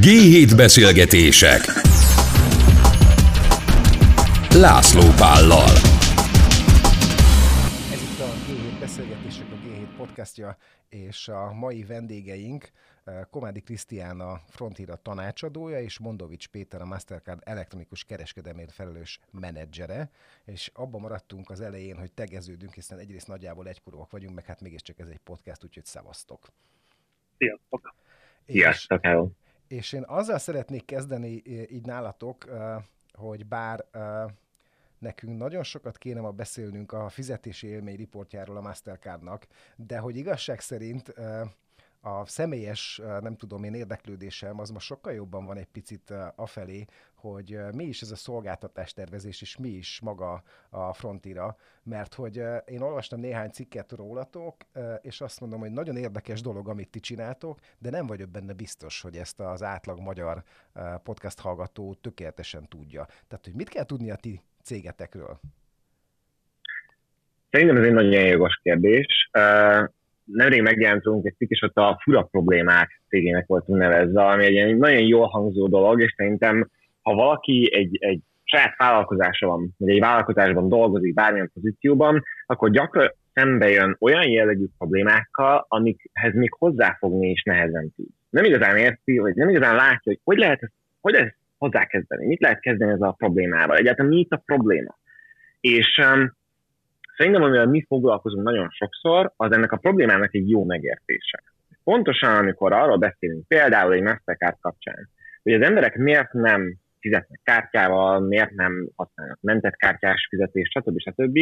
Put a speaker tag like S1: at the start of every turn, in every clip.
S1: G7 beszélgetések László Pállal
S2: Ez itt a G7 beszélgetések, a G7 podcastja, és a mai vendégeink eh, Komádi Krisztián a Frontier tanácsadója, és Mondovics Péter a Mastercard elektronikus kereskedelmért felelős menedzsere, és abban maradtunk az elején, hogy tegeződünk, hiszen egyrészt nagyjából egykorúak vagyunk, meg hát mégiscsak ez egy podcast, úgyhogy szavaztok.
S3: Sziasztok!
S4: Sziasztok, hello.
S2: És én azzal szeretnék kezdeni így nálatok, hogy bár nekünk nagyon sokat kéne ma beszélnünk a fizetési élmény riportjáról a Mastercardnak, de hogy igazság szerint a személyes, nem tudom én, érdeklődésem az most sokkal jobban van egy picit afelé, hogy mi is ez a szolgáltatástervezés, és mi is maga a Frontira, mert hogy én olvastam néhány cikket rólatok, és azt mondom, hogy nagyon érdekes dolog, amit ti csináltok, de nem vagyok benne biztos, hogy ezt az átlag magyar podcast hallgató tökéletesen tudja. Tehát, hogy mit kell tudni a ti cégetekről?
S4: Szerintem ez egy nagyon jogos kérdés. Nemrég megjelentunk egy cikk, és ott a fura problémák cégének voltunk nevezve, ami egy nagyon jól hangzó dolog, és szerintem, ha valaki egy, egy saját vállalkozása van, vagy egy vállalkozásban dolgozik bármilyen pozícióban, akkor gyakran szembe jön olyan jellegű problémákkal, amikhez még hozzáfogni is nehezen tud. Nem igazán érti, vagy nem igazán látja, hogy hogy lehet hogy lehet ezt hozzákezdeni, mit lehet kezdeni ezzel a problémával, egyáltalán mi itt a probléma. És um, szerintem, amivel mi foglalkozunk nagyon sokszor, az ennek a problémának egy jó megértése. Pontosan, amikor arról beszélünk, például egy Mastercard kapcsán, hogy az emberek miért nem fizetnek kártyával, miért nem használnak mentett kártyás fizetést, stb. stb.,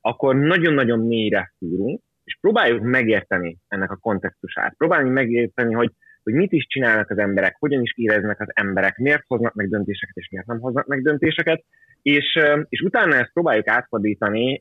S4: akkor nagyon-nagyon mélyre fúrunk, és próbáljuk megérteni ennek a kontextusát. Próbáljuk megérteni, hogy, hogy mit is csinálnak az emberek, hogyan is éreznek az emberek, miért hoznak meg döntéseket, és miért nem hoznak meg döntéseket, és, és utána ezt próbáljuk átfordítani,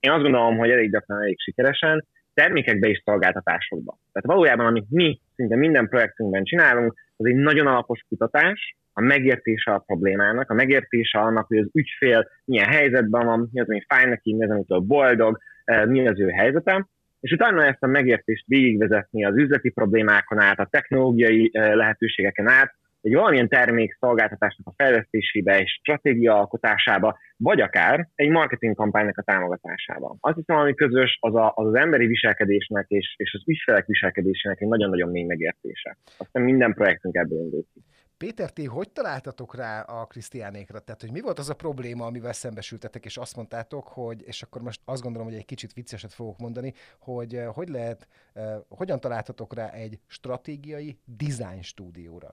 S4: én azt gondolom, hogy elég gyakran elég sikeresen, termékekbe és szolgáltatásokba. Tehát valójában, amit mi szinte minden projektünkben csinálunk, az egy nagyon alapos kutatás, a megértése a problémának, a megértése annak, hogy az ügyfél milyen helyzetben van, mi az, ami fáj neki, mi az, amitől boldog, mi az ő helyzete, és utána ezt a megértést végigvezetni az üzleti problémákon át, a technológiai lehetőségeken át, egy valamilyen termék szolgáltatásnak a fejlesztésébe, egy stratégia alkotásába, vagy akár egy marketing kampánynak a támogatásába. Azt hiszem, ami közös, az, a, az az emberi viselkedésnek és, és az ügyfelek viselkedésének egy nagyon-nagyon mély megértése. Aztán minden projektünk ebből indul.
S2: Péter, ti hogy találtatok rá a Krisztiánékra? Tehát, hogy mi volt az a probléma, amivel szembesültetek, és azt mondtátok, hogy, és akkor most azt gondolom, hogy egy kicsit vicceset fogok mondani, hogy eh, hogy lehet, eh, hogyan találtatok rá egy stratégiai design stúdióra?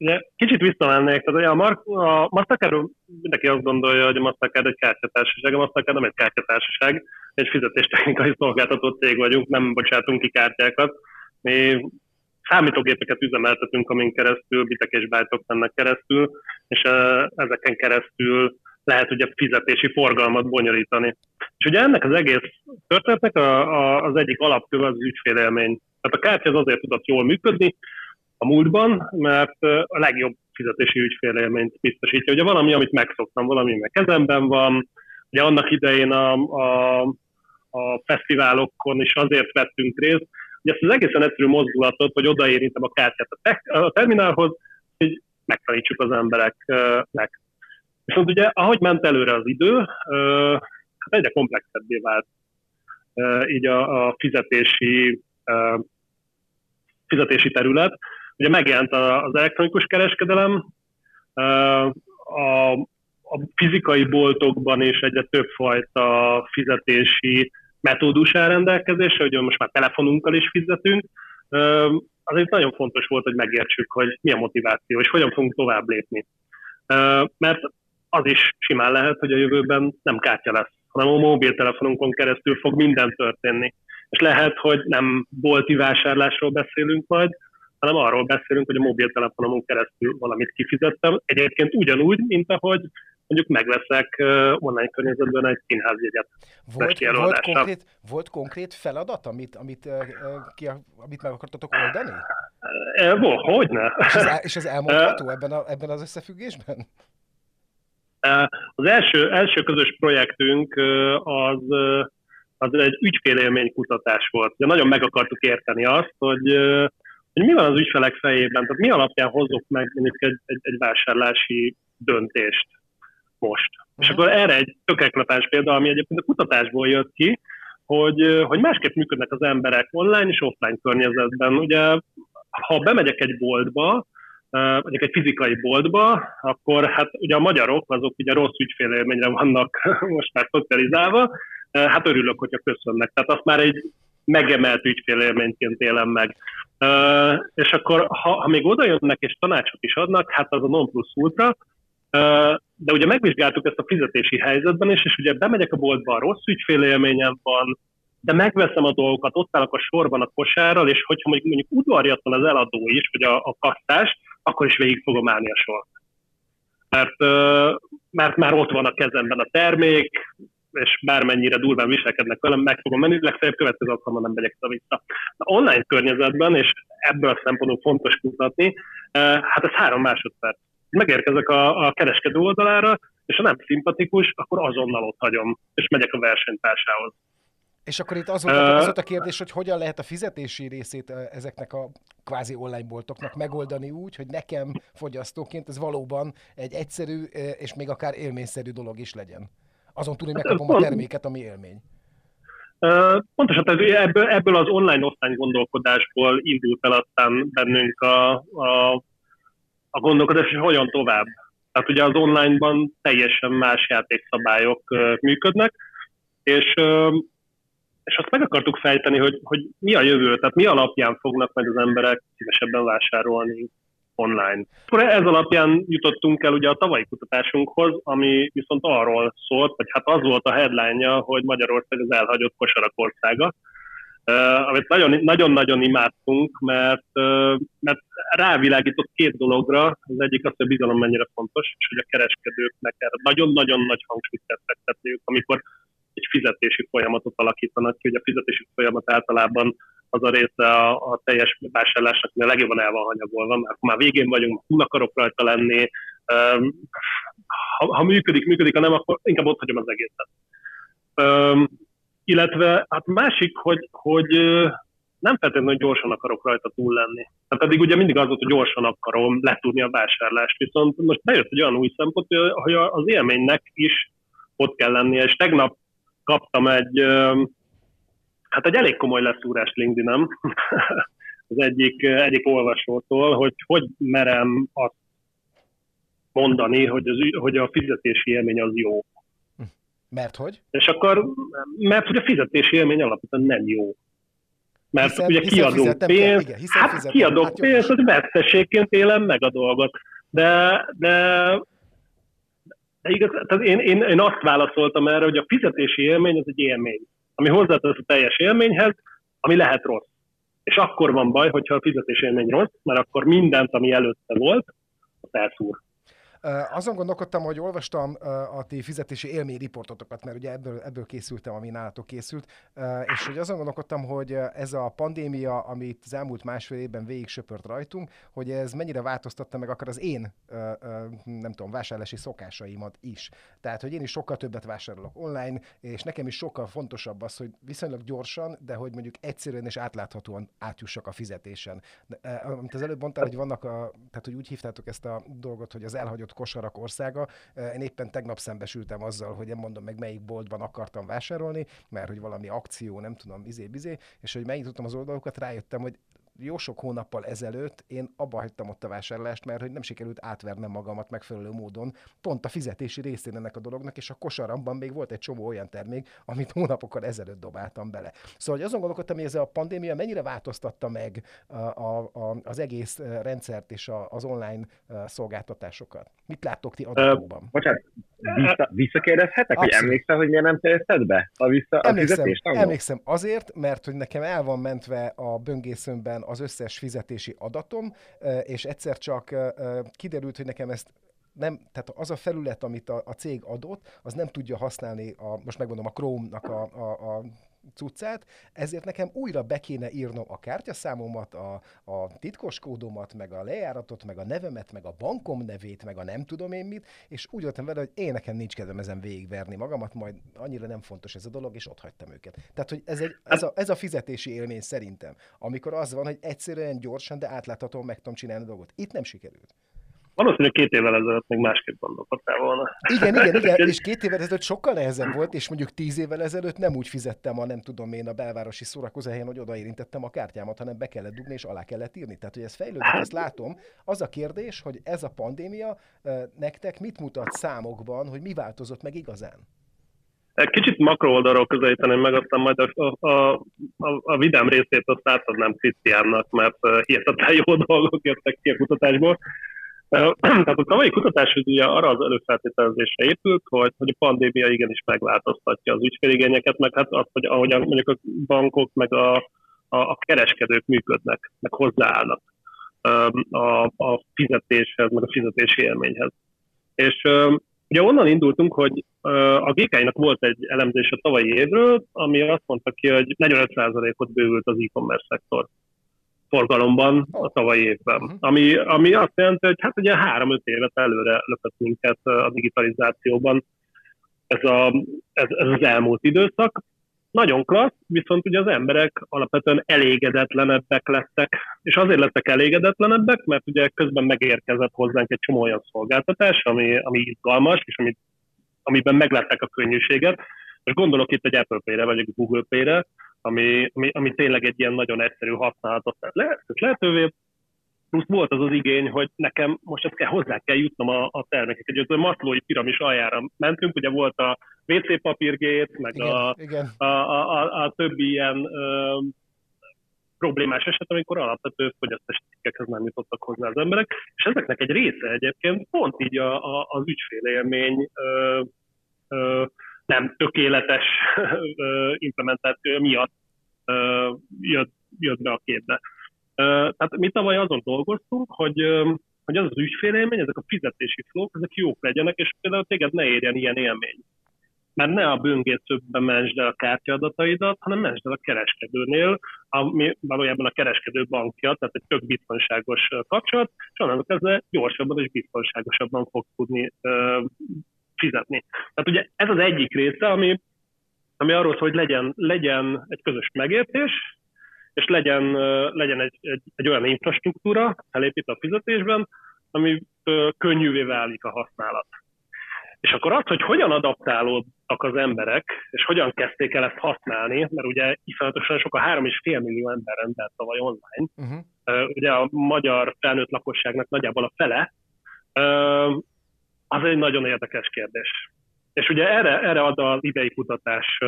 S3: Ugye, kicsit visszamennék, tehát ugye a, Mar- a Mastercard, mindenki azt gondolja, hogy a Mastercard egy kártyatársaság, a Mastercard nem egy kártyatársaság, egy fizetéstechnikai szolgáltató cég vagyunk, nem bocsátunk ki kártyákat. Mi számítógépeket üzemeltetünk, amin keresztül bitek és bájtok mennek keresztül, és ezeken keresztül lehet ugye fizetési forgalmat bonyolítani. És ugye ennek az egész történetnek a, a, az egyik alapköve az ügyfélélmény. Tehát a kártya az azért tudott jól működni a múltban, mert a legjobb fizetési ügyfélélményt biztosítja. Ugye valami, amit megszoktam, valami, ami kezemben van. Ugye annak idején a, a, a fesztiválokon is azért vettünk részt, hogy ezt az egészen egyszerű mozdulatot, hogy odaérintem a kártyát a, te- a terminálhoz, hogy megtanítsuk az embereknek. Viszont ugye, ahogy ment előre az idő, hát egyre komplexebbé vált így a, a fizetési, fizetési terület. Ugye megjelent az elektronikus kereskedelem, a, a fizikai boltokban is egyre többfajta fizetési metódus áll rendelkezésre, hogy most már telefonunkkal is fizetünk, azért nagyon fontos volt, hogy megértsük, hogy mi a motiváció, és hogyan fogunk tovább lépni. Mert az is simán lehet, hogy a jövőben nem kártya lesz, hanem a mobiltelefonunkon keresztül fog minden történni. És lehet, hogy nem bolti vásárlásról beszélünk majd, hanem arról beszélünk, hogy a mobiltelefonomon keresztül valamit kifizettem. Egyébként ugyanúgy, mint ahogy mondjuk megveszek online környezetben egy színházjegyet.
S2: Volt, volt, konkrét, volt konkrét feladat, amit, amit, ki, amit meg akartatok oldani?
S3: Volt, hogyne.
S2: És ez, és ez elmondható ebben, a, ebben az összefüggésben?
S3: Az első, első közös projektünk az, az egy ügyfélélmény kutatás volt. De nagyon meg akartuk érteni azt, hogy, hogy mi van az ügyfelek fejében, tehát mi alapján hozok meg mondjuk egy, egy, egy vásárlási döntést most. Uh-huh. És akkor erre egy tökéletes példa, ami egyébként a kutatásból jött ki, hogy, hogy másképp működnek az emberek online és offline környezetben. Ugye, ha bemegyek egy boltba, mondjuk egy fizikai boltba, akkor hát ugye a magyarok azok ugye rossz ügyfélélményre vannak most már szocializálva, hát örülök, hogyha köszönnek. Tehát azt már egy megemelt ügyfélélményként élem meg. És akkor, ha, ha még oda jönnek és tanácsot is adnak, hát az a non plus ultra, de ugye megvizsgáltuk ezt a fizetési helyzetben is, és ugye bemegyek a boltba, rossz ügyfélélményem van, de megveszem a dolgokat, ott állok a sorban a kosárral, és hogyha mondjuk, mondjuk udvarjatlan az eladó is, vagy a, a kasszás, akkor is végig fogom állni a sort. Mert, mert már ott van a kezemben a termék, és bármennyire durván viselkednek velem, meg fogom menni, legfeljebb következő alkalommal nem megyek vissza. A online környezetben, és ebből a szempontból fontos kutatni, hát ez három másodperc. Megérkezek a, a kereskedő oldalára, és ha nem szimpatikus, akkor azonnal ott hagyom, és megyek a versenytársához.
S2: És akkor itt az volt, az volt a kérdés, hogy hogyan lehet a fizetési részét ezeknek a kvázi online boltoknak megoldani úgy, hogy nekem fogyasztóként ez valóban egy egyszerű és még akár élményszerű dolog is legyen. Azon túl, hogy hát, megkapom a terméket, ami élmény.
S3: Pontosan, tehát ebből, ebből az online-offline gondolkodásból indult el aztán bennünk a, a, a gondolkodás, hogy hogyan tovább. Tehát ugye az online-ban teljesen más játékszabályok működnek, és és azt meg akartuk fejteni, hogy, hogy mi a jövő, tehát mi alapján fognak meg az emberek szívesebben vásárolni online. Akkor ez alapján jutottunk el ugye a tavalyi kutatásunkhoz, ami viszont arról szólt, hogy hát az volt a headline hogy Magyarország az elhagyott kosarak országa, uh, amit nagyon-nagyon imádtunk, mert, mert rávilágított két dologra. Az egyik az, hogy a bizalom mennyire fontos, és hogy a kereskedőknek erre nagyon-nagyon nagy hangsúlyt kell fektetniük, amikor egy fizetési folyamatot alakítanak ki, hogy a fizetési folyamat általában az a része a, a teljes vásárlásnak, ami a legjobban el van hanyagolva, mert már végén vagyunk, túl akarok rajta lenni, ha, ha működik, működik, ha nem, akkor inkább ott hagyom az egészet. Illetve hát másik, hogy, hogy nem feltétlenül gyorsan akarok rajta túl lenni. Tehát eddig ugye mindig az volt, hogy gyorsan akarom letudni a vásárlást, viszont most bejött egy olyan új szempont, hogy az élménynek is ott kell lennie, és tegnap kaptam egy, hát egy elég komoly leszúrást LinkedIn-em az egyik, egyik olvasótól, hogy hogy merem azt mondani, hogy, az, hogy a fizetési élmény az jó.
S2: Mert hogy?
S3: És akkor, mert hogy a fizetési élmény alapvetően nem jó. Mert hiszen, ugye hiszen kiadunk pénzt, igen, hát fizetem, kiadok hát pénzt, hogy veszteségként élem meg a dolgot. De, de de igaz, tehát én, én, én azt válaszoltam erre, hogy a fizetési élmény az egy élmény, ami hozzátesz a teljes élményhez, ami lehet rossz. És akkor van baj, hogyha a fizetési élmény rossz, mert akkor mindent, ami előtte volt, az elszúr.
S2: Azon gondolkodtam, hogy olvastam a ti fizetési élményriportotokat, mert ugye ebből, ebből készültem, ami nálatok készült, és hogy azon gondolkodtam, hogy ez a pandémia, amit az elmúlt másfél évben végig söpört rajtunk, hogy ez mennyire változtatta meg akár az én, nem tudom, vásárlási szokásaimat is. Tehát, hogy én is sokkal többet vásárolok online, és nekem is sokkal fontosabb az, hogy viszonylag gyorsan, de hogy mondjuk egyszerűen és átláthatóan átjussak a fizetésen. De, amit az előbb mondtál, hogy vannak a, tehát hogy úgy hívtátok ezt a dolgot, hogy az elhagyott elhagyott kosarak országa. Én éppen tegnap szembesültem azzal, hogy nem mondom meg melyik boltban akartam vásárolni, mert hogy valami akció, nem tudom, izé-bizé, és hogy megnyitottam az oldalokat, rájöttem, hogy jó sok hónappal ezelőtt én abba hagytam ott a vásárlást, mert hogy nem sikerült átvernem magamat megfelelő módon, pont a fizetési részén ennek a dolognak, és a kosaramban még volt egy csomó olyan termék, amit hónapokkal ezelőtt dobáltam bele. Szóval hogy azon gondolkodtam, hogy ez a pandémia mennyire változtatta meg a, a, a, az egész rendszert és a, az online szolgáltatásokat. Mit láttok ti adatokban? Uh,
S4: bocsánat, vissza, visszakérdezhetek, hogy emlékszel, hogy miért nem fejezted be a, vissza, a
S2: emlékszem, fizetést? Emlékszem azért, mert hogy nekem el van mentve a böngészőmben az összes fizetési adatom, és egyszer csak kiderült, hogy nekem ezt nem, tehát az a felület, amit a, a cég adott, az nem tudja használni, a, most megmondom, a Chrome-nak a, a, a cuccát, ezért nekem újra be kéne írnom a kártyaszámomat, a, a titkos kódomat, meg a lejáratot, meg a nevemet, meg a bankom nevét, meg a nem tudom én mit, és úgy voltam vele, hogy én nekem nincs kedvem ezen végigverni magamat, majd annyira nem fontos ez a dolog, és ott hagytam őket. Tehát, hogy ez, egy, ez, a, ez a fizetési élmény szerintem, amikor az van, hogy egyszerűen gyorsan, de átláthatóan meg tudom csinálni a dolgot. Itt nem sikerült.
S3: Valószínűleg két évvel ezelőtt még másképp gondolkodtál volna.
S2: Igen, igen, igen, és két évvel ezelőtt sokkal nehezebb volt, és mondjuk tíz évvel ezelőtt nem úgy fizettem a nem tudom én a belvárosi szórakozóhelyen, hogy odaérintettem a kártyámat, hanem be kellett dugni és alá kellett írni. Tehát, hogy ez fejlődik, hát- ezt látom. Az a kérdés, hogy ez a pandémia nektek mit mutat számokban, hogy mi változott meg igazán?
S3: Kicsit makro oldalról közelíteném meg, aztán majd a, a, a, a vidám részét azt átadnám Krisztiánnak, mert hihetetlen jó dolgok jöttek ki a kutatásból. Tehát a tavalyi kutatás ugye arra az előfeltételezésre épült, hogy, hogy a pandémia igenis megváltoztatja az ügyféligényeket, meg hát azt, hogy ahogyan mondjuk a bankok, meg a, a, a kereskedők működnek, meg hozzáállnak a, a fizetéshez, meg a fizetési élményhez. És ugye onnan indultunk, hogy a GK-nak volt egy elemzés a tavalyi évről, ami azt mondta ki, hogy 45%-ot bővült az e-commerce szektor forgalomban a tavalyi évben. Uh-huh. Ami, ami azt jelenti, hogy hát ugye három-öt évet előre lökött minket a digitalizációban ez, a, ez, ez az elmúlt időszak. Nagyon klassz, viszont ugye az emberek alapvetően elégedetlenebbek lettek, és azért lettek elégedetlenebbek, mert ugye közben megérkezett hozzánk egy csomó olyan szolgáltatás, ami, ami izgalmas, és ami, amiben meglátták a könnyűséget. És gondolok itt egy Apple Pay-re, vagy egy Google Pay-re, ami, ami, ami tényleg egy ilyen nagyon egyszerű használatot tett le, lehetővé. Plusz volt az az igény, hogy nekem most ezt kell, hozzá kell jutnom a, a termékeket. Egy matlói piramis aljára mentünk, ugye volt a WC papírgét, meg igen, a, igen. A, a, a, a többi ilyen ö, problémás eset, amikor alapvető fogyasztási cikkekhez nem jutottak hozzá az emberek, és ezeknek egy része egyébként pont így a, a, az ügyfélélmény ö, ö, nem tökéletes implementáció miatt jött, jött be a képbe. Tehát mi tavaly azon dolgoztunk, hogy, hogy az az ügyfélélmény, ezek a fizetési flók, ezek jók legyenek, és például téged ne érjen ilyen élmény. Mert ne a böngészőben mentsd el a kártyadataidat, hanem mentsd el a kereskedőnél, ami valójában a kereskedő bankja, tehát egy tök biztonságos kapcsolat, és onnantól kezdve gyorsabban és biztonságosabban fog tudni fizetni. Tehát ugye ez az egyik része, ami, ami arról szól, hogy legyen, legyen egy közös megértés, és legyen, legyen egy, egy, egy olyan infrastruktúra felépít a fizetésben, ami könnyűvé válik a használat. És akkor az, hogy hogyan adaptálódtak az emberek, és hogyan kezdték el ezt használni, mert ugye iszonyatosan sok a 3,5 millió ember rendelt tavaly online, uh-huh. ugye a magyar felnőtt lakosságnak nagyjából a fele, az egy nagyon érdekes kérdés. És ugye erre, erre ad az idei kutatás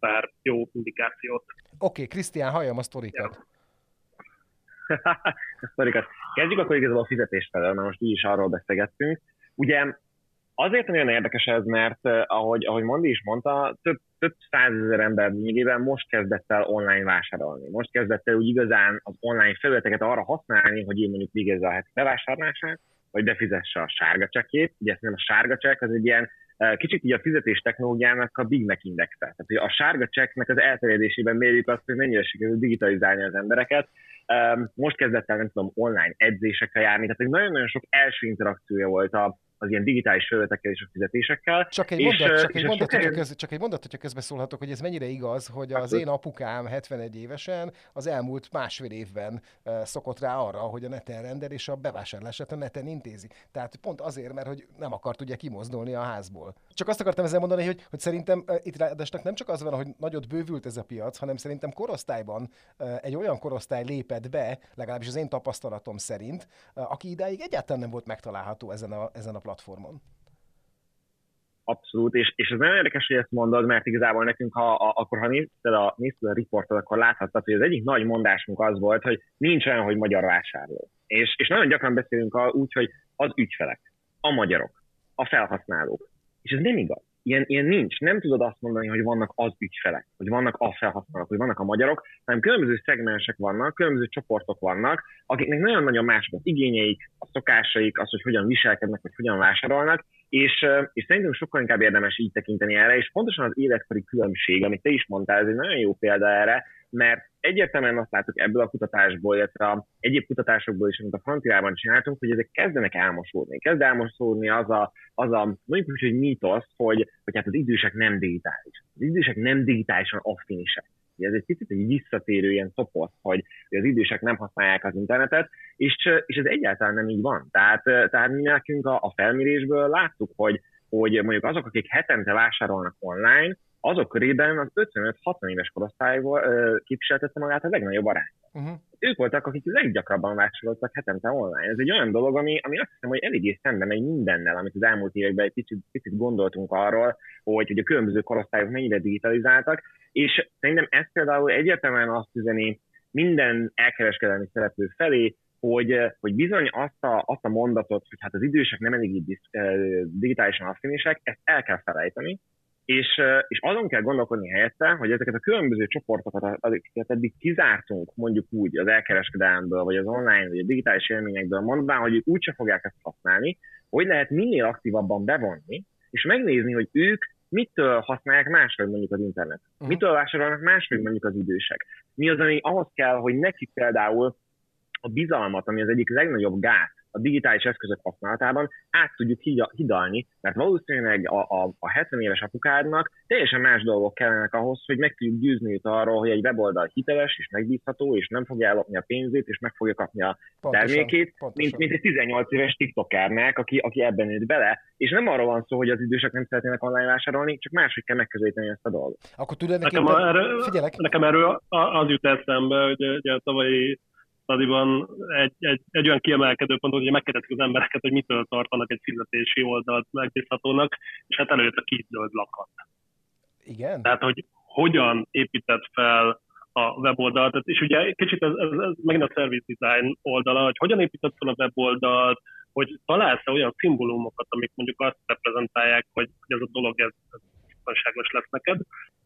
S3: pár jó indikációt. Oké,
S2: okay, Krisztián, halljam a sztorikat.
S4: a sztorikat. Kezdjük akkor igazából a fizetés felől, mert most így is arról beszélgettünk. Ugye azért nagyon érdekes ez, mert ahogy, ahogy Mondi is mondta, több, több százezer ember lényegében most kezdett el online vásárolni. Most kezdett el úgy igazán az online felületeket arra használni, hogy én mondjuk végezze a heti bevásárlását, vagy befizesse a sárga csekét. Ugye nem a sárga csekk az egy ilyen eh, kicsit így a fizetés technológiának a Big Mac indexe. Tehát hogy a sárga csekknek az elterjedésében mérjük azt, hogy mennyire sikerül digitalizálni az embereket. Most kezdett el, nem tudom, online edzésekre járni, tehát hogy nagyon-nagyon sok első interakciója volt a, az ilyen digitális felületekkel és a fizetésekkel.
S2: Csak egy, és, mondat, csak, egy mondat, hogyha köz, csak egy mondat, hogyha közbeszólhatok, hogy ez mennyire igaz, hogy az én apukám 71 évesen az elmúlt másfél évben szokott rá arra, hogy a neten rendel, és a bevásárlását a neten intézi. Tehát pont azért, mert hogy nem akart ugye kimozdulni a házból. Csak azt akartam ezzel mondani, hogy, hogy szerintem itt ráadásnak nem csak az van, hogy nagyot bővült ez a piac, hanem szerintem korosztályban egy olyan korosztály lépett be, legalábbis az én tapasztalatom szerint, aki idáig egyáltalán nem volt megtalálható ezen a, ezen a platformon.
S4: Abszolút, és, és ez nagyon érdekes, hogy ezt mondod, mert igazából nekünk, ha, a, akkor ha nézted a, nézted a riportot, akkor láthattad, hogy az egyik nagy mondásunk az volt, hogy nincs olyan, hogy magyar vásárló. És, és nagyon gyakran beszélünk úgy, hogy az ügyfelek, a magyarok, a felhasználók. És ez nem igaz. Ilyen, ilyen nincs. Nem tudod azt mondani, hogy vannak az ügyfelek, hogy vannak a felhasználók, hogy vannak a magyarok, hanem különböző szegmensek vannak, különböző csoportok vannak, akiknek nagyon-nagyon mások az igényeik, a szokásaik, az, hogy hogyan viselkednek, vagy hogyan vásárolnak, és, és szerintem sokkal inkább érdemes így tekinteni erre, és pontosan az életkori különbség, amit te is mondtál, ez egy nagyon jó példa erre, mert egyértelműen azt látok ebből a kutatásból, illetve a egyéb kutatásokból is, amit a frontirában csináltunk, hogy ezek kezdenek elmosódni. Kezd elmosódni az a, az a mondjuk úgy, hogy mítosz, hogy, hogy hát az idősek nem digitális. Az idősek nem digitálisan affinisek. Ez egy picit egy visszatérő ilyen topos, hogy, hogy az idősek nem használják az internetet, és, és ez egyáltalán nem így van. Tehát, tehát mi nekünk a, a felmérésből láttuk, hogy, hogy mondjuk azok, akik hetente vásárolnak online, azok körében az 55-60 éves korosztályból képviseltette magát a legnagyobb arány. Uh-huh. Ők voltak, akik leggyakrabban vásároltak hetente online. Ez egy olyan dolog, ami, ami azt hiszem, hogy eléggé szemben megy mindennel, amit az elmúlt években egy picit, picit gondoltunk arról, hogy, hogy a különböző korosztályok mennyire digitalizáltak, és szerintem ez például egyértelműen azt üzeni minden elkereskedelmi szereplő felé, hogy, hogy bizony azt a, azt a mondatot, hogy hát az idősek nem elég digitálisan affinisek, ezt el kell felejteni, és, és azon kell gondolkodni helyette, hogy ezeket a különböző csoportokat, amiket eddig kizártunk, mondjuk úgy az elkereskedelemből, vagy az online, vagy a digitális élményekből, mondván, hogy ők úgyse fogják ezt használni, hogy lehet minél aktívabban bevonni, és megnézni, hogy ők mitől használják máshogy mondjuk az internet. Uh-huh. Mitől vásárolnak máshogy mondjuk az idősek. Mi az, ami ahhoz kell, hogy nekik például a bizalmat, ami az egyik legnagyobb gát a digitális eszközök használatában át tudjuk hidalni, mert valószínűleg a, a, a 70 éves apukádnak teljesen más dolgok kellenek ahhoz, hogy meg tudjuk győzni őt arról, hogy egy weboldal hiteles és megbízható, és nem fogja ellopni a pénzét, és meg fogja kapni a pontosan, termékét, pontosan. Mint, mint egy 18 éves tiktokernek, aki, aki ebben nőtt bele. És nem arról van szó, hogy az idősek nem szeretnének online vásárolni, csak máshogy kell megközelíteni ezt a dolgot.
S2: Akkor tudod
S3: nekem, erről, figyelek. nekem erről az jut eszembe, hogy ugye a tavalyi stadiban egy, egy, egy olyan kiemelkedő pont, hogy megkérdezik az embereket, hogy mitől tartanak egy fizetési oldalt megbízhatónak, és hát előtt a kígyzöld lakat.
S2: Igen?
S3: Tehát, hogy hogyan épített fel a weboldalt, és ugye kicsit ez, ez, ez megint a service design oldala, hogy hogyan épített fel a weboldalt, hogy találsz olyan szimbólumokat, amik mondjuk azt reprezentálják, hogy, hogy ez a dolog ez, ez biztonságos lesz neked,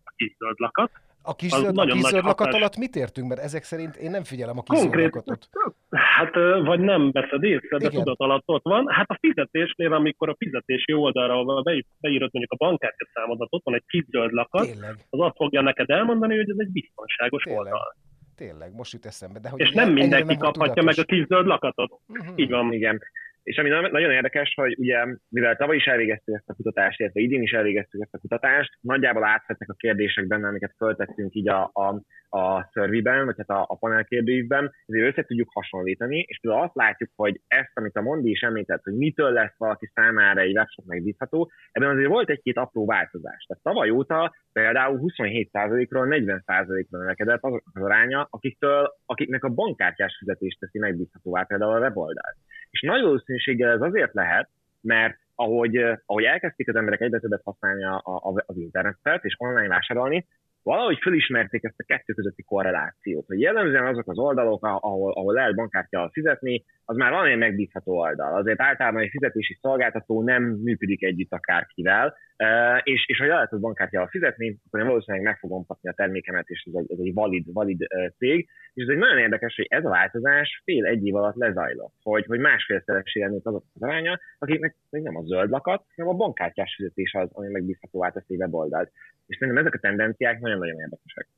S3: a kis zöld lakat,
S2: a kis zöld, a kis zöld alatt mit értünk? Mert ezek szerint én nem figyelem a kis Konkrét, lakatot.
S3: Hát, vagy nem veszed észre, de tudat alatt ott van. Hát a fizetésnél, amikor a fizetési oldalra beírod mondjuk a bankkártya számodat, ott van egy kis zöld lakat, Tényleg. az azt fogja neked elmondani, hogy ez egy biztonságos Tényleg. oldal.
S2: Tényleg, most jut eszembe. De
S3: hogy és nem mindenki kaphatja meg a kis zöld lakatot. Uh-huh. Így van.
S4: Igen. És ami nagyon érdekes, hogy ugye, mivel tavaly is elvégeztük ezt a kutatást, illetve idén is elvégeztük ezt a kutatást, nagyjából átvettek a kérdések benne, amiket föltettünk így a, a, a szörviben, vagy hát a, a panel kérdőívben, ezért össze tudjuk hasonlítani, és például azt látjuk, hogy ezt, amit a Mondi is említett, hogy mitől lesz valaki számára egy webshop megbízható, ebben azért volt egy-két apró változás. Tehát tavaly óta például 27%-ról 40%-ra növekedett azok az aránya, akiktől, akiknek a bankkártyás fizetést teszi megbízhatóvá például a weboldalt. És nagy valószínűséggel ez azért lehet, mert ahogy, ahogy elkezdték az emberek egyre többet használni a, a, az internetet és online vásárolni, valahogy fölismerték ezt a kettő közötti korrelációt, hogy jellemzően azok az oldalok, ahol, ahol lehet bankkártyával fizetni, az már valamilyen megbízható oldal. Azért általában egy fizetési szolgáltató nem működik együtt akárkivel, és, és ha el lehet bankkártyával fizetni, akkor én valószínűleg meg fogom kapni a termékemet, és ez egy, ez egy valid, valid cég. És ez egy nagyon érdekes, hogy ez a változás fél egy év alatt lezajlott, hogy, hogy másfélszeresére nőtt azok az aránya, akiknek nem a zöld lakat, hanem a bankkártyás fizetés az, ami megbízhatóvá teszi weboldalt. És szerintem ezek a tendenciák nagyon-nagyon érdekesek.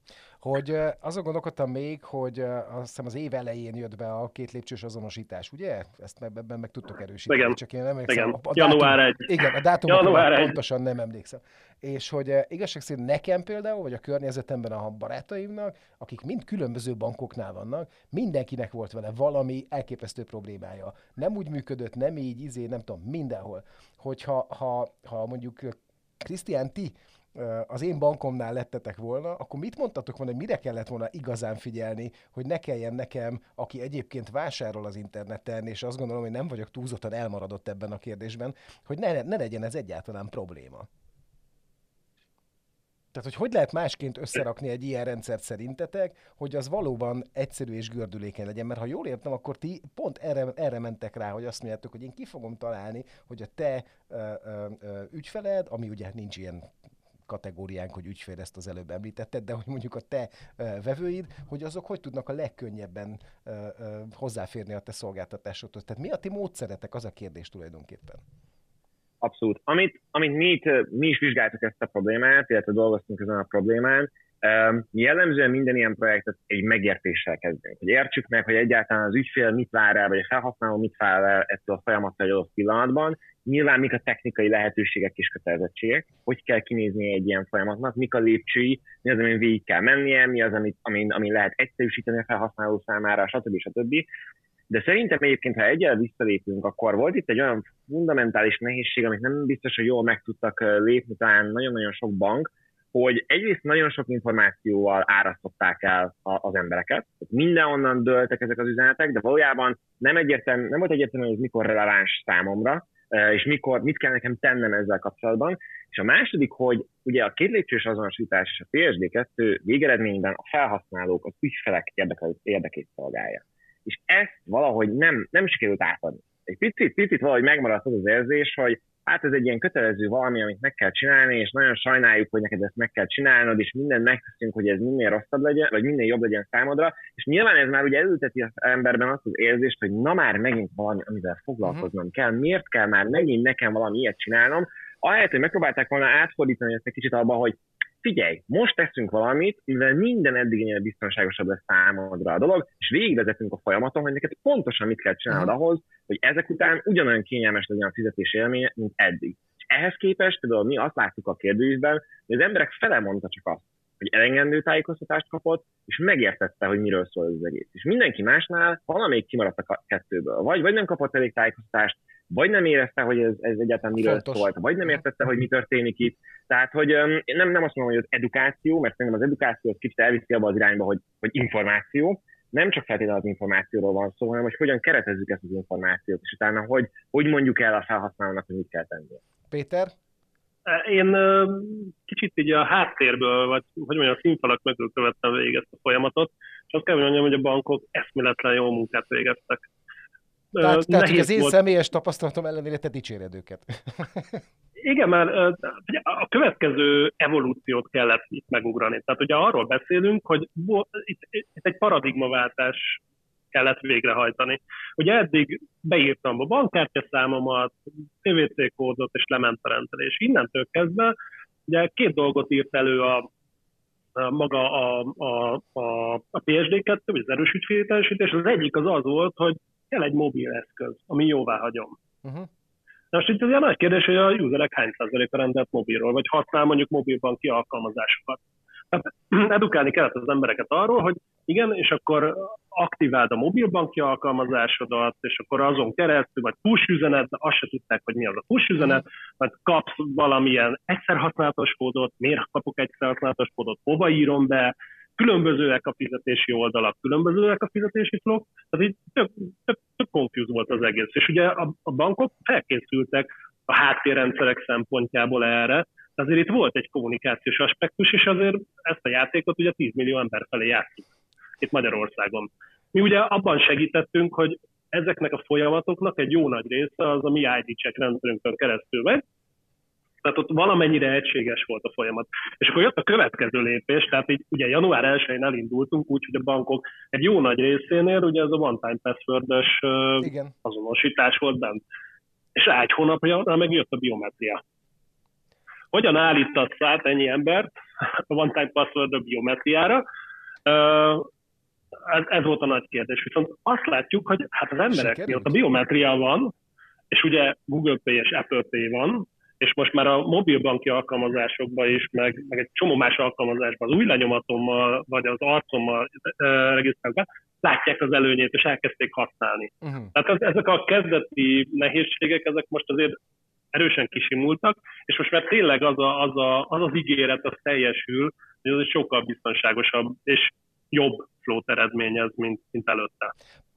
S2: Hogy azon gondolkodtam még, hogy azt hiszem az év elején jött be a két lépcsős azonosítás, ugye? Ezt ebben meg tudtok erősíteni.
S3: Igen.
S2: Csak én nem
S3: emlékszem. Igen. A, a Január
S2: dátum, 1. Igen, a dátumot pontosan nem emlékszem. És hogy igazság szerint nekem például, vagy a környezetemben a barátaimnak, akik mind különböző bankoknál vannak, mindenkinek volt vele valami elképesztő problémája. Nem úgy működött, nem így, izé, nem tudom, mindenhol. Hogyha ha, ha mondjuk Krisztián, ti az én bankomnál lettetek volna, akkor mit mondtatok volna, hogy mire kellett volna igazán figyelni, hogy ne kelljen nekem, aki egyébként vásárol az interneten, és azt gondolom, hogy nem vagyok túlzottan elmaradott ebben a kérdésben, hogy ne, ne legyen ez egyáltalán probléma. Tehát, hogy hogy lehet másként összerakni egy ilyen rendszert szerintetek, hogy az valóban egyszerű és gördülékeny legyen? Mert ha jól értem, akkor ti pont erre, erre mentek rá, hogy azt mondjátok, hogy én ki fogom találni, hogy a te ö, ö, ö, ügyfeled, ami ugye nincs ilyen kategóriánk, hogy ügyfél, ezt az előbb említetted, de hogy mondjuk a te vevőid, hogy azok hogy tudnak a legkönnyebben hozzáférni a te szolgáltatásodhoz. Tehát mi a ti módszeretek, az a kérdés tulajdonképpen?
S4: abszolút. Amit, amit mi, itt, mi is vizsgáltuk ezt a problémát, illetve dolgoztunk ezen a problémán, mi jellemzően minden ilyen projektet egy megértéssel kezdünk, hogy értsük meg, hogy egyáltalán az ügyfél mit vár el, vagy a felhasználó mit vár el ettől a folyamattól egy adott pillanatban, nyilván mik a technikai lehetőségek és kötelezettségek, hogy kell kinézni egy ilyen folyamatnak, mik a lépcsői, mi az, amin végig kell mennie, mi az, amit, amin, amin lehet egyszerűsíteni a felhasználó számára, stb. stb. De szerintem egyébként, ha egyel visszalépünk, akkor volt itt egy olyan fundamentális nehézség, amit nem biztos, hogy jól meg tudtak lépni, talán nagyon-nagyon sok bank, hogy egyrészt nagyon sok információval árasztották el az embereket, mindenhonnan dőltek ezek az üzenetek, de valójában nem, egyértelmű, nem volt egyértelmű, hogy ez mikor releváns számomra, és mikor, mit kell nekem tennem ezzel kapcsolatban. És a második, hogy ugye a két lépcsős azonosítás és a PSD2 végeredményben a felhasználók, az ügyfelek érdekét szolgálja. És ezt valahogy nem, nem sikerült átadni. Egy picit, picit valahogy megmaradt az az érzés, hogy hát ez egy ilyen kötelező valami, amit meg kell csinálni, és nagyon sajnáljuk, hogy neked ezt meg kell csinálnod, és mindent megteszünk, hogy ez minél rosszabb legyen, vagy minél jobb legyen számodra, és nyilván ez már ugye elülteti az emberben azt az érzést, hogy na már megint valami, amivel foglalkoznom uh-huh. kell, miért kell már megint nekem valami ilyet csinálnom, ahelyett, hogy megpróbálták volna átfordítani ezt egy kicsit abba, hogy figyelj, most teszünk valamit, mivel minden eddignél biztonságosabb lesz számodra a dolog, és végigvezetünk a folyamaton, hogy neked pontosan mit kell csinálnod ahhoz, hogy ezek után ugyanolyan kényelmes legyen a fizetés élménye, mint eddig. És ehhez képest például mi azt láttuk a kérdőívben, hogy az emberek fele mondta csak azt, hogy elengedő tájékoztatást kapott, és megértette, hogy miről szól az egész. És mindenki másnál valamelyik kimaradt a kettőből. Vagy, vagy nem kapott elég tájékoztatást, vagy nem érezte, hogy ez, ez egyáltalán miről Fontos. szólt, vagy nem értette, hogy mi történik itt. Tehát, hogy nem, nem azt mondom, hogy az edukáció, mert szerintem az edukáció az kicsit elviszi abba az irányba, hogy, hogy információ, nem csak feltétlenül az információról van szó, hanem hogy hogyan keretezzük ezt az információt, és utána hogy, hogy mondjuk el a felhasználónak, hogy mit kell tenni.
S2: Péter?
S3: Én kicsit így a háttérből, vagy hogy mondjam, a színfalak mögül követtem végig ezt a folyamatot, és azt kell mondjam, hogy a bankok eszméletlen jó munkát végeztek.
S2: Tehát, tehát hogy az én volt. személyes tapasztalatom ellenére te dicséred őket.
S3: Igen, mert a következő evolúciót kellett itt megugrani. Tehát ugye arról beszélünk, hogy itt, itt egy paradigmaváltás kellett végrehajtani. Ugye eddig beírtam a bankkártyaszámomat, PVC kódot és lement a rendelés. Innentől kezdve ugye két dolgot írt elő a, a maga a, a, a, a PSD2, vagy az erős ügyfélteljesítés. Az egyik az az volt, hogy kell egy mobil eszköz, ami jóvá hagyom. Uh-huh. Na most itt ugye nagy kérdés, hogy a userek hány százaléka rendelt mobilról, vagy használ mondjuk mobilbanki alkalmazásokat. Tehát edukálni kellett az embereket arról, hogy igen, és akkor aktiváld a mobilbanki alkalmazásodat, és akkor azon keresztül, vagy push üzenet, de azt se tudták, hogy mi az a push üzenet, vagy kapsz valamilyen egyszer használatos kódot, miért kapok egyszer használatos kódot, hova írom be, különbözőek a fizetési oldalak, különbözőek a fizetési flók, tehát így tök, tök, tök confuse volt az egész. És ugye a, a bankok felkészültek a háttérrendszerek szempontjából erre, azért itt volt egy kommunikációs aspektus, és azért ezt a játékot ugye 10 millió ember felé játszunk itt Magyarországon. Mi ugye abban segítettünk, hogy ezeknek a folyamatoknak egy jó nagy része az a mi ID check rendszerünkön keresztül megy, tehát ott valamennyire egységes volt a folyamat. És akkor jött a következő lépés, tehát így ugye január 1-én elindultunk, úgyhogy a bankok egy jó nagy részénél ugye ez a one-time password azonosítás volt bent. És egy hónapja meg jött a biometria. Hogyan állítatsz át ennyi embert a one-time password a biometriára? Ez, ez volt a nagy kérdés. Viszont azt látjuk, hogy hát az embereknél ott a biometria van, és ugye Google Pay és Apple Pay van, és most már a mobilbanki alkalmazásokban is, meg, meg egy csomó más alkalmazásban az új lenyomatommal, vagy az arcommal e, regisztrálva, látják az előnyét, és elkezdték használni. Uh-huh. Tehát ezek a kezdeti nehézségek, ezek most azért erősen kisimultak, és most már tényleg az a, az, a, az, az ígéret, az teljesül, hogy ez egy sokkal biztonságosabb és jobb float eredményez, mint, mint előtte.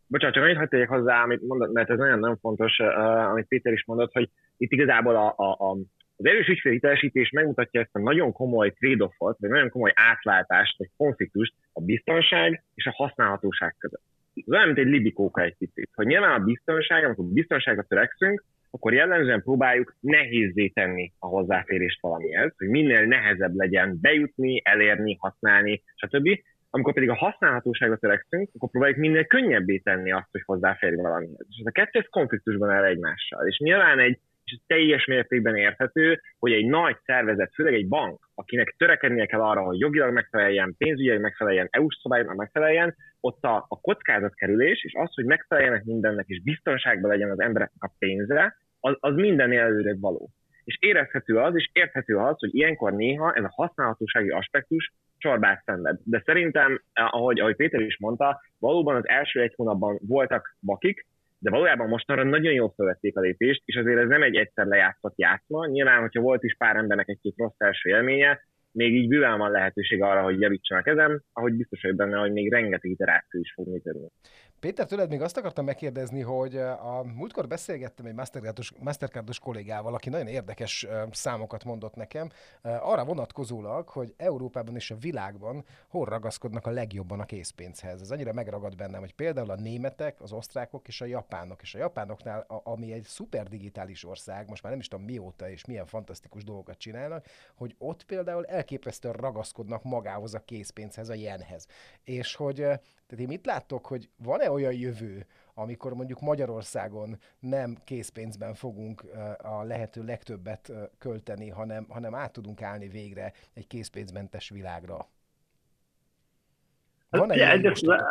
S4: Bocsánat, csak annyit hagyd hozzá, amit mondod, mert ez nagyon nem fontos, uh, amit Péter is mondott, hogy itt igazából a, a, a, az erős ügyfélhitelesítés megmutatja ezt a nagyon komoly trade-offot, vagy nagyon komoly átváltást, vagy konfliktust a biztonság és a használhatóság között. Ez olyan, mint egy libikóka egy picit, hogy nyilván a biztonság, amikor biztonságra törekszünk, akkor jellemzően próbáljuk nehézzé tenni a hozzáférést valamihez, hogy minél nehezebb legyen bejutni, elérni, használni, stb. Amikor pedig a használhatóságra törekszünk, akkor próbáljuk minél könnyebbé tenni azt, hogy hozzáférjünk valamihez. És ez a kettő konfliktusban áll egymással. És nyilván egy, és teljes mértékben érthető, hogy egy nagy szervezet, főleg egy bank, akinek törekednie kell arra, hogy jogilag megfeleljen, pénzügyileg megfeleljen, EU-s szabályoknak megfeleljen, ott a, a kockázatkerülés és az, hogy megfeleljenek mindennek, és biztonságban legyen az embereknek a pénze, az, az minden előre való. És érezhető az, és érthető az, hogy ilyenkor néha ez a használhatósági aspektus csorbát szenved. De szerintem, ahogy, ahogy Péter is mondta, valóban az első egy hónapban voltak bakik, de valójában mostanra nagyon jól felvették a lépést, és azért ez nem egy egyszer lejátszott játszma. Nyilván, hogyha volt is pár embernek egy-két rossz első élménye, még így bőven van lehetőség arra, hogy javítsanak ezen, ahogy biztos vagyok benne, hogy még rengeteg iteráció is fog működni.
S2: Péter, tőled még azt akartam megkérdezni, hogy a múltkor beszélgettem egy Mastercardos, Mastercardos kollégával, aki nagyon érdekes számokat mondott nekem, arra vonatkozólag, hogy Európában és a világban hol ragaszkodnak a legjobban a készpénzhez. Ez annyira megragad bennem, hogy például a németek, az osztrákok és a japánok. És a japánoknál, ami egy szuper digitális ország, most már nem is tudom mióta és milyen fantasztikus dolgokat csinálnak, hogy ott például elképesztően ragaszkodnak magához a készpénzhez, a jenhez. És hogy tehát én mit láttok, hogy van-e olyan jövő, amikor mondjuk Magyarországon nem készpénzben fogunk a lehető legtöbbet költeni, hanem, hanem át tudunk állni végre egy készpénzmentes világra?
S3: Van-e ja, egyrészt, az,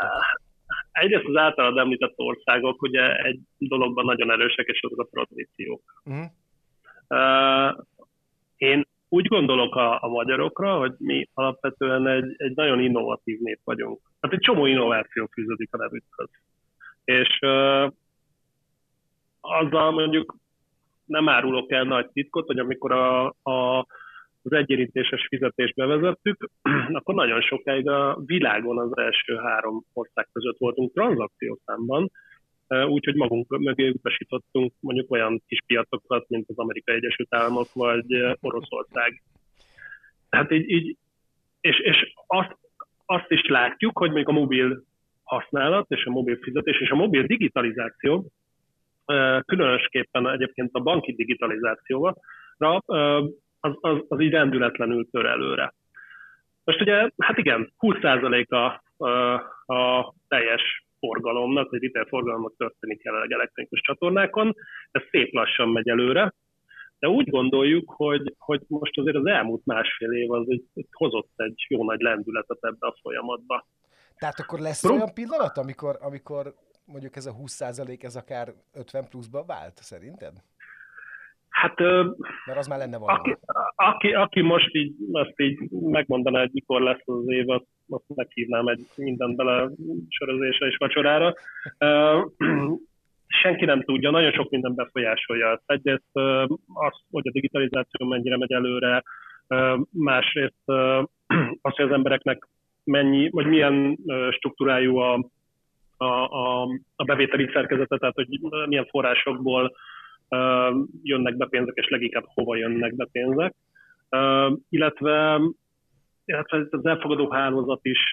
S3: egyrészt az általad említett országok ugye egy dologban nagyon erősek, és azok a tradíciók. Uh-huh. Uh, én úgy gondolok a, a magyarokra, hogy mi alapvetően egy, egy nagyon innovatív nép vagyunk. Hát egy csomó innováció fűződik a nevükhöz. És uh, azzal mondjuk nem árulok el nagy titkot, hogy amikor a, a, az egyérintéses fizetést bevezettük, akkor nagyon sokáig a világon az első három ország között voltunk tranzakciószámban, úgyhogy magunk mögé utasítottunk mondjuk olyan kis piacokat, mint az Amerikai Egyesült Államok vagy Oroszország. Tehát így, így és, és azt, azt is látjuk, hogy még a mobil használat és a mobil fizetés és a mobil digitalizáció, különösképpen egyébként a banki digitalizációval, az, az, az így rendületlenül tör előre. Most ugye, hát igen, 20% a, a, a teljes forgalomnak, vagy retail forgalomnak történik jelenleg elektronikus csatornákon. Ez szép lassan megy előre, de úgy gondoljuk, hogy, hogy most azért az elmúlt másfél év az egy, hozott egy jó nagy lendületet ebbe a folyamatba.
S2: Tehát akkor lesz Pro... olyan pillanat, amikor, amikor mondjuk ez a 20% ez akár 50 pluszba vált, szerinted?
S3: Hát,
S2: Mert az már lenne valami.
S3: Aki, aki, aki most így, azt így megmondaná, hogy mikor lesz az év, azt, azt meghívnám egy mindent bele sörözésre és vacsorára. Senki nem tudja, nagyon sok minden befolyásolja. Egyrészt az, hogy a digitalizáció mennyire megy előre, másrészt az, hogy az embereknek mennyi, vagy milyen struktúrájú a, a, a, a bevételi szerkezete, tehát hogy milyen forrásokból jönnek be pénzek, és leginkább hova jönnek be pénzek. Illetve, illetve az elfogadó hálózat is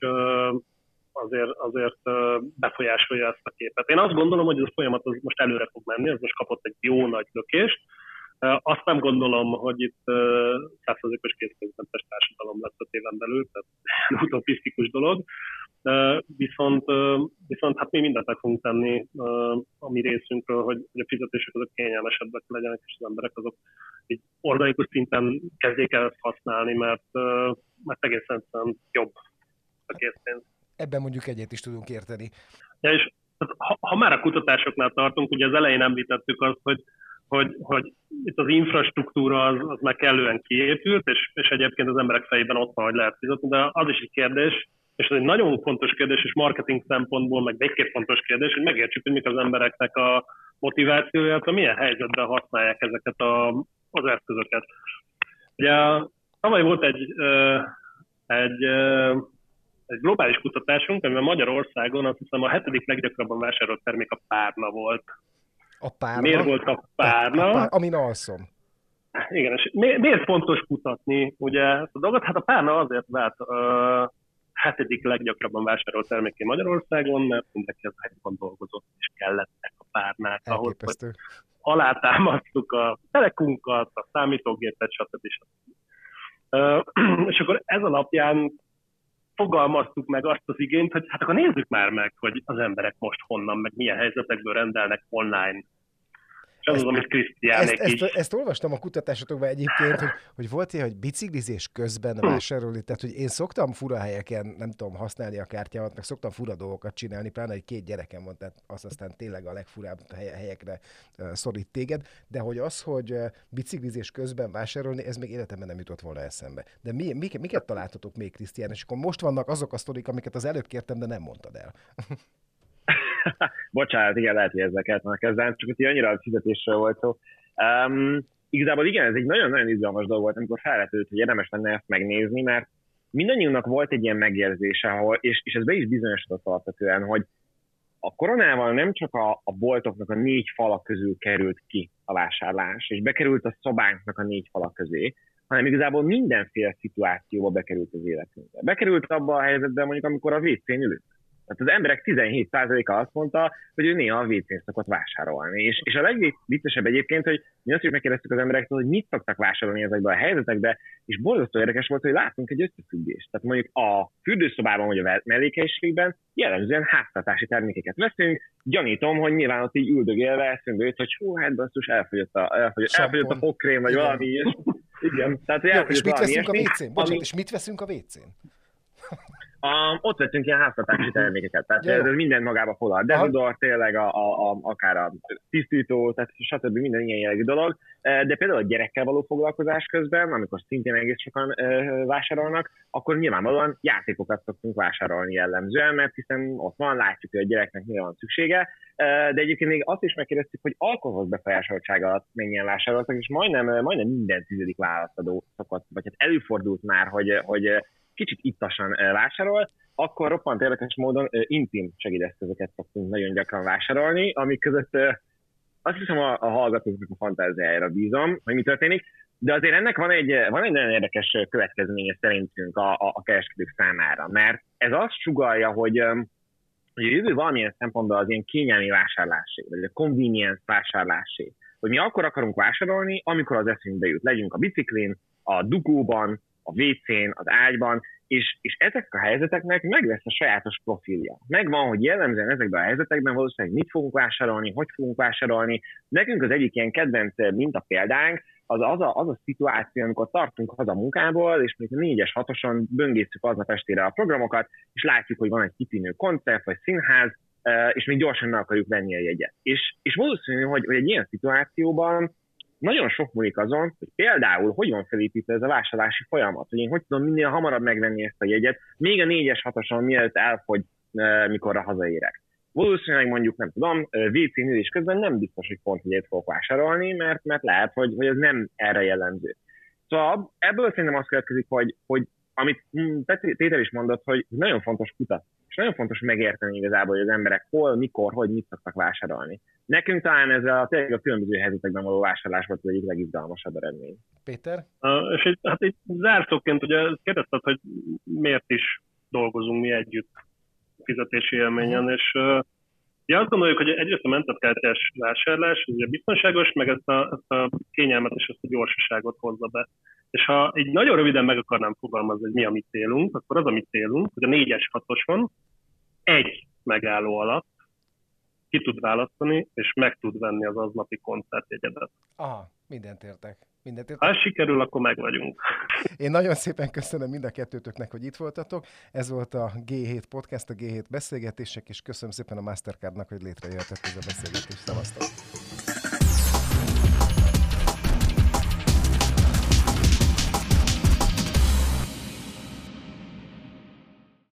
S3: azért, azért befolyásolja ezt a képet. Én azt gondolom, hogy ez a folyamat az most előre fog menni, ez most kapott egy jó nagy lökést. Azt nem gondolom, hogy itt százszerzékos készpénzmentes társadalom lesz a téven belül, tehát utopisztikus dolog. Viszont, viszont hát mi mindent meg fogunk tenni a mi részünkről, hogy, a fizetések azok kényelmesebbek legyenek, és az emberek azok így organikus szinten kezdjék el ezt használni, mert, mert egészen jobb a készpénz.
S2: Ebben mondjuk egyet is tudunk érteni.
S3: Ja, és ha, ha már a kutatásoknál tartunk, ugye az elején említettük azt, hogy hogy, hogy itt az infrastruktúra az, az meg kellően kiépült, és, és egyébként az emberek fejében ott van, hogy lehet fizetni, de az is egy kérdés, és ez egy nagyon fontos kérdés, és marketing szempontból meg végképp fontos kérdés, hogy megértsük, hogy mik az embereknek a motivációja, hogy milyen helyzetben használják ezeket a, az eszközöket. Ugye tavaly volt egy, egy, egy globális kutatásunk, amiben Magyarországon azt hiszem a hetedik leggyakrabban vásárolt termék a párna volt.
S2: A párna?
S3: Miért volt a párna? A pár,
S2: amin alszom.
S3: Igen, és miért fontos kutatni ugye ezt a dolgot? Hát a párna azért vált uh, hetedik leggyakrabban vásárolt terméké Magyarországon, mert mindenki az helyben dolgozott, és kellettek a párnák ahhoz, hogy alátámasztuk a telekunkat, a számítógépet, stb. stb. Uh, és akkor ez alapján fogalmaztuk meg azt az igényt, hogy hát akkor nézzük már meg, hogy az emberek most honnan, meg milyen helyzetekből rendelnek online. Az
S2: ezt,
S3: az, amit Krisztiánék
S2: ezt, ezt, ezt, olvastam a kutatásokban egyébként, hogy, hogy volt ilyen, hogy biciklizés közben vásárolni, tehát hogy én szoktam fura helyeken, nem tudom, használni a kártyámat, meg szoktam fura dolgokat csinálni, pláne egy két gyerekem van, tehát az aztán tényleg a legfurább helyekre szorít téged, de hogy az, hogy biciklizés közben vásárolni, ez még életemben nem jutott volna eszembe. De mi, mi, miket találtatok még, Krisztián? És akkor most vannak azok a sztorik, amiket az előbb kértem, de nem mondtad el.
S4: Bocsánat, igen, lehet, hogy ezeket már kezdem, csak hogy annyira a fizetésről volt szó. Um, igazából igen, ez egy nagyon-nagyon izgalmas dolog volt, amikor felvetődött, hogy érdemes lenne ezt megnézni, mert mindannyiunknak volt egy ilyen megérzése, ahol, és, és ez be is bizonyosodott alapvetően, hogy a koronával nem csak a, a boltoknak a négy fala közül került ki a vásárlás, és bekerült a szobánknak a négy fala közé, hanem igazából mindenféle szituációba bekerült az életünkbe. Bekerült abba a helyzetbe, mondjuk, amikor a WC-n ülünk. Tehát az emberek 17%-a azt mondta, hogy ő néha a WC-n szokott vásárolni. És, és a legviccesebb egyébként, hogy mi azt is megkérdeztük az emberektől, hogy mit szoktak vásárolni ezekbe a helyzetekbe, és borzasztó érdekes volt, hogy látunk egy összefüggést. Tehát mondjuk a fürdőszobában vagy a mellékhelyiségben jellemzően háztartási termékeket veszünk. Gyanítom, hogy nyilván ott így üldögélve eszünkbe jut, hogy hú, hát basszus, elfogyott a, elfogyott, elfogyott a fogkrém, vagy Igen. valami ilyesmi. Igen. Tehát,
S2: Jó, és mit veszünk a WC-n? Bocsánat, ami... és mit veszünk a WC-n?
S4: A, ott vettünk ilyen háztartási termékeket, tehát Jó. ez minden magába foglal. Dezodor, tényleg a, a, a, akár a tisztító, tehát stb. minden ilyen jellegű dolog. De például a gyerekkel való foglalkozás közben, amikor szintén egész sokan ö, vásárolnak, akkor nyilvánvalóan játékokat szoktunk vásárolni jellemzően, mert hiszen ott van, látjuk, hogy a gyereknek mire van szüksége. De egyébként még azt is megkérdeztük, hogy alkoholhoz befolyásoltság alatt mennyien vásároltak, és majdnem, majdnem minden tizedik választadó szokott, vagy hát előfordult már, hogy, hogy kicsit ittasan vásárol, akkor roppant érdekes módon intim segédeszközöket szoktunk nagyon gyakran vásárolni, amik között azt hiszem a, a hallgatóknak a fantáziájára bízom, hogy mi történik, de azért ennek van egy, van egy nagyon érdekes következménye szerintünk a, a, a kereskedők számára, mert ez azt sugalja, hogy, hogy a jövő valamilyen szempontból az ilyen kényelmi vásárlásé, vagy a convenience vásárlásé, hogy mi akkor akarunk vásárolni, amikor az eszünkbe jut. Legyünk a biciklin, a dugóban, a WC-n, az ágyban, és, és ezek a helyzeteknek meg lesz a sajátos profilja. Megvan, hogy jellemzően ezekben a helyzetekben valószínűleg mit fogunk vásárolni, hogy fogunk vásárolni. Nekünk az egyik ilyen kedvenc minta példánk, az az a, az a szituáció, amikor tartunk haza munkából, és még négyes hatoson böngészük aznap estére a programokat, és látjuk, hogy van egy kitűnő koncert vagy színház, és még gyorsan meg akarjuk venni a jegyet. És, és valószínű, hogy, hogy egy ilyen szituációban nagyon sok múlik azon, hogy például hogy van felépítve ez a vásárlási folyamat, hogy én hogy tudom minél hamarabb megvenni ezt a jegyet, még a 4-es, 6 mielőtt elfogy, mikorra hazaérek. Valószínűleg mondjuk, nem tudom, WC ülés közben nem biztos, hogy pont egyet fogok vásárolni, mert, mert lehet, hogy, hogy ez nem erre jellemző. Szóval ebből szerintem azt következik, hogy, hogy amit hm, Péter is mondott, hogy nagyon fontos kutatni és nagyon fontos megérteni igazából, hogy az emberek hol, mikor, hogy mit szoktak vásárolni. Nekünk talán ez a, tényleg a különböző helyzetekben való vásárlás volt az egyik legizgalmasabb eredmény.
S2: Péter?
S3: Uh, és egy, hát egy zárszóként ugye kérdezted, hogy miért is dolgozunk mi együtt fizetési élményen, uh-huh. és uh, Ja, azt gondoljuk, hogy egyrészt a mentetkártyás vásárlás, ugye biztonságos, meg ezt a, ezt a kényelmet és ezt a gyorsaságot hozza be. És ha így nagyon röviden meg akarnám fogalmazni, hogy mi a mi célunk, akkor az a mi célunk, hogy a 4-es 6 egy megálló alatt ki tud választani, és meg tud venni az aznapi koncertjegyedet.
S2: Aha, mindent értek. Mindent.
S3: Ha sikerül, akkor meg vagyunk.
S2: Én nagyon szépen köszönöm mind a kettőtöknek, hogy itt voltatok. Ez volt a G7 podcast, a G7 beszélgetések, és köszönöm szépen a Mastercardnak, hogy létrejöhetett ez a beszélgetés. Szevasztok!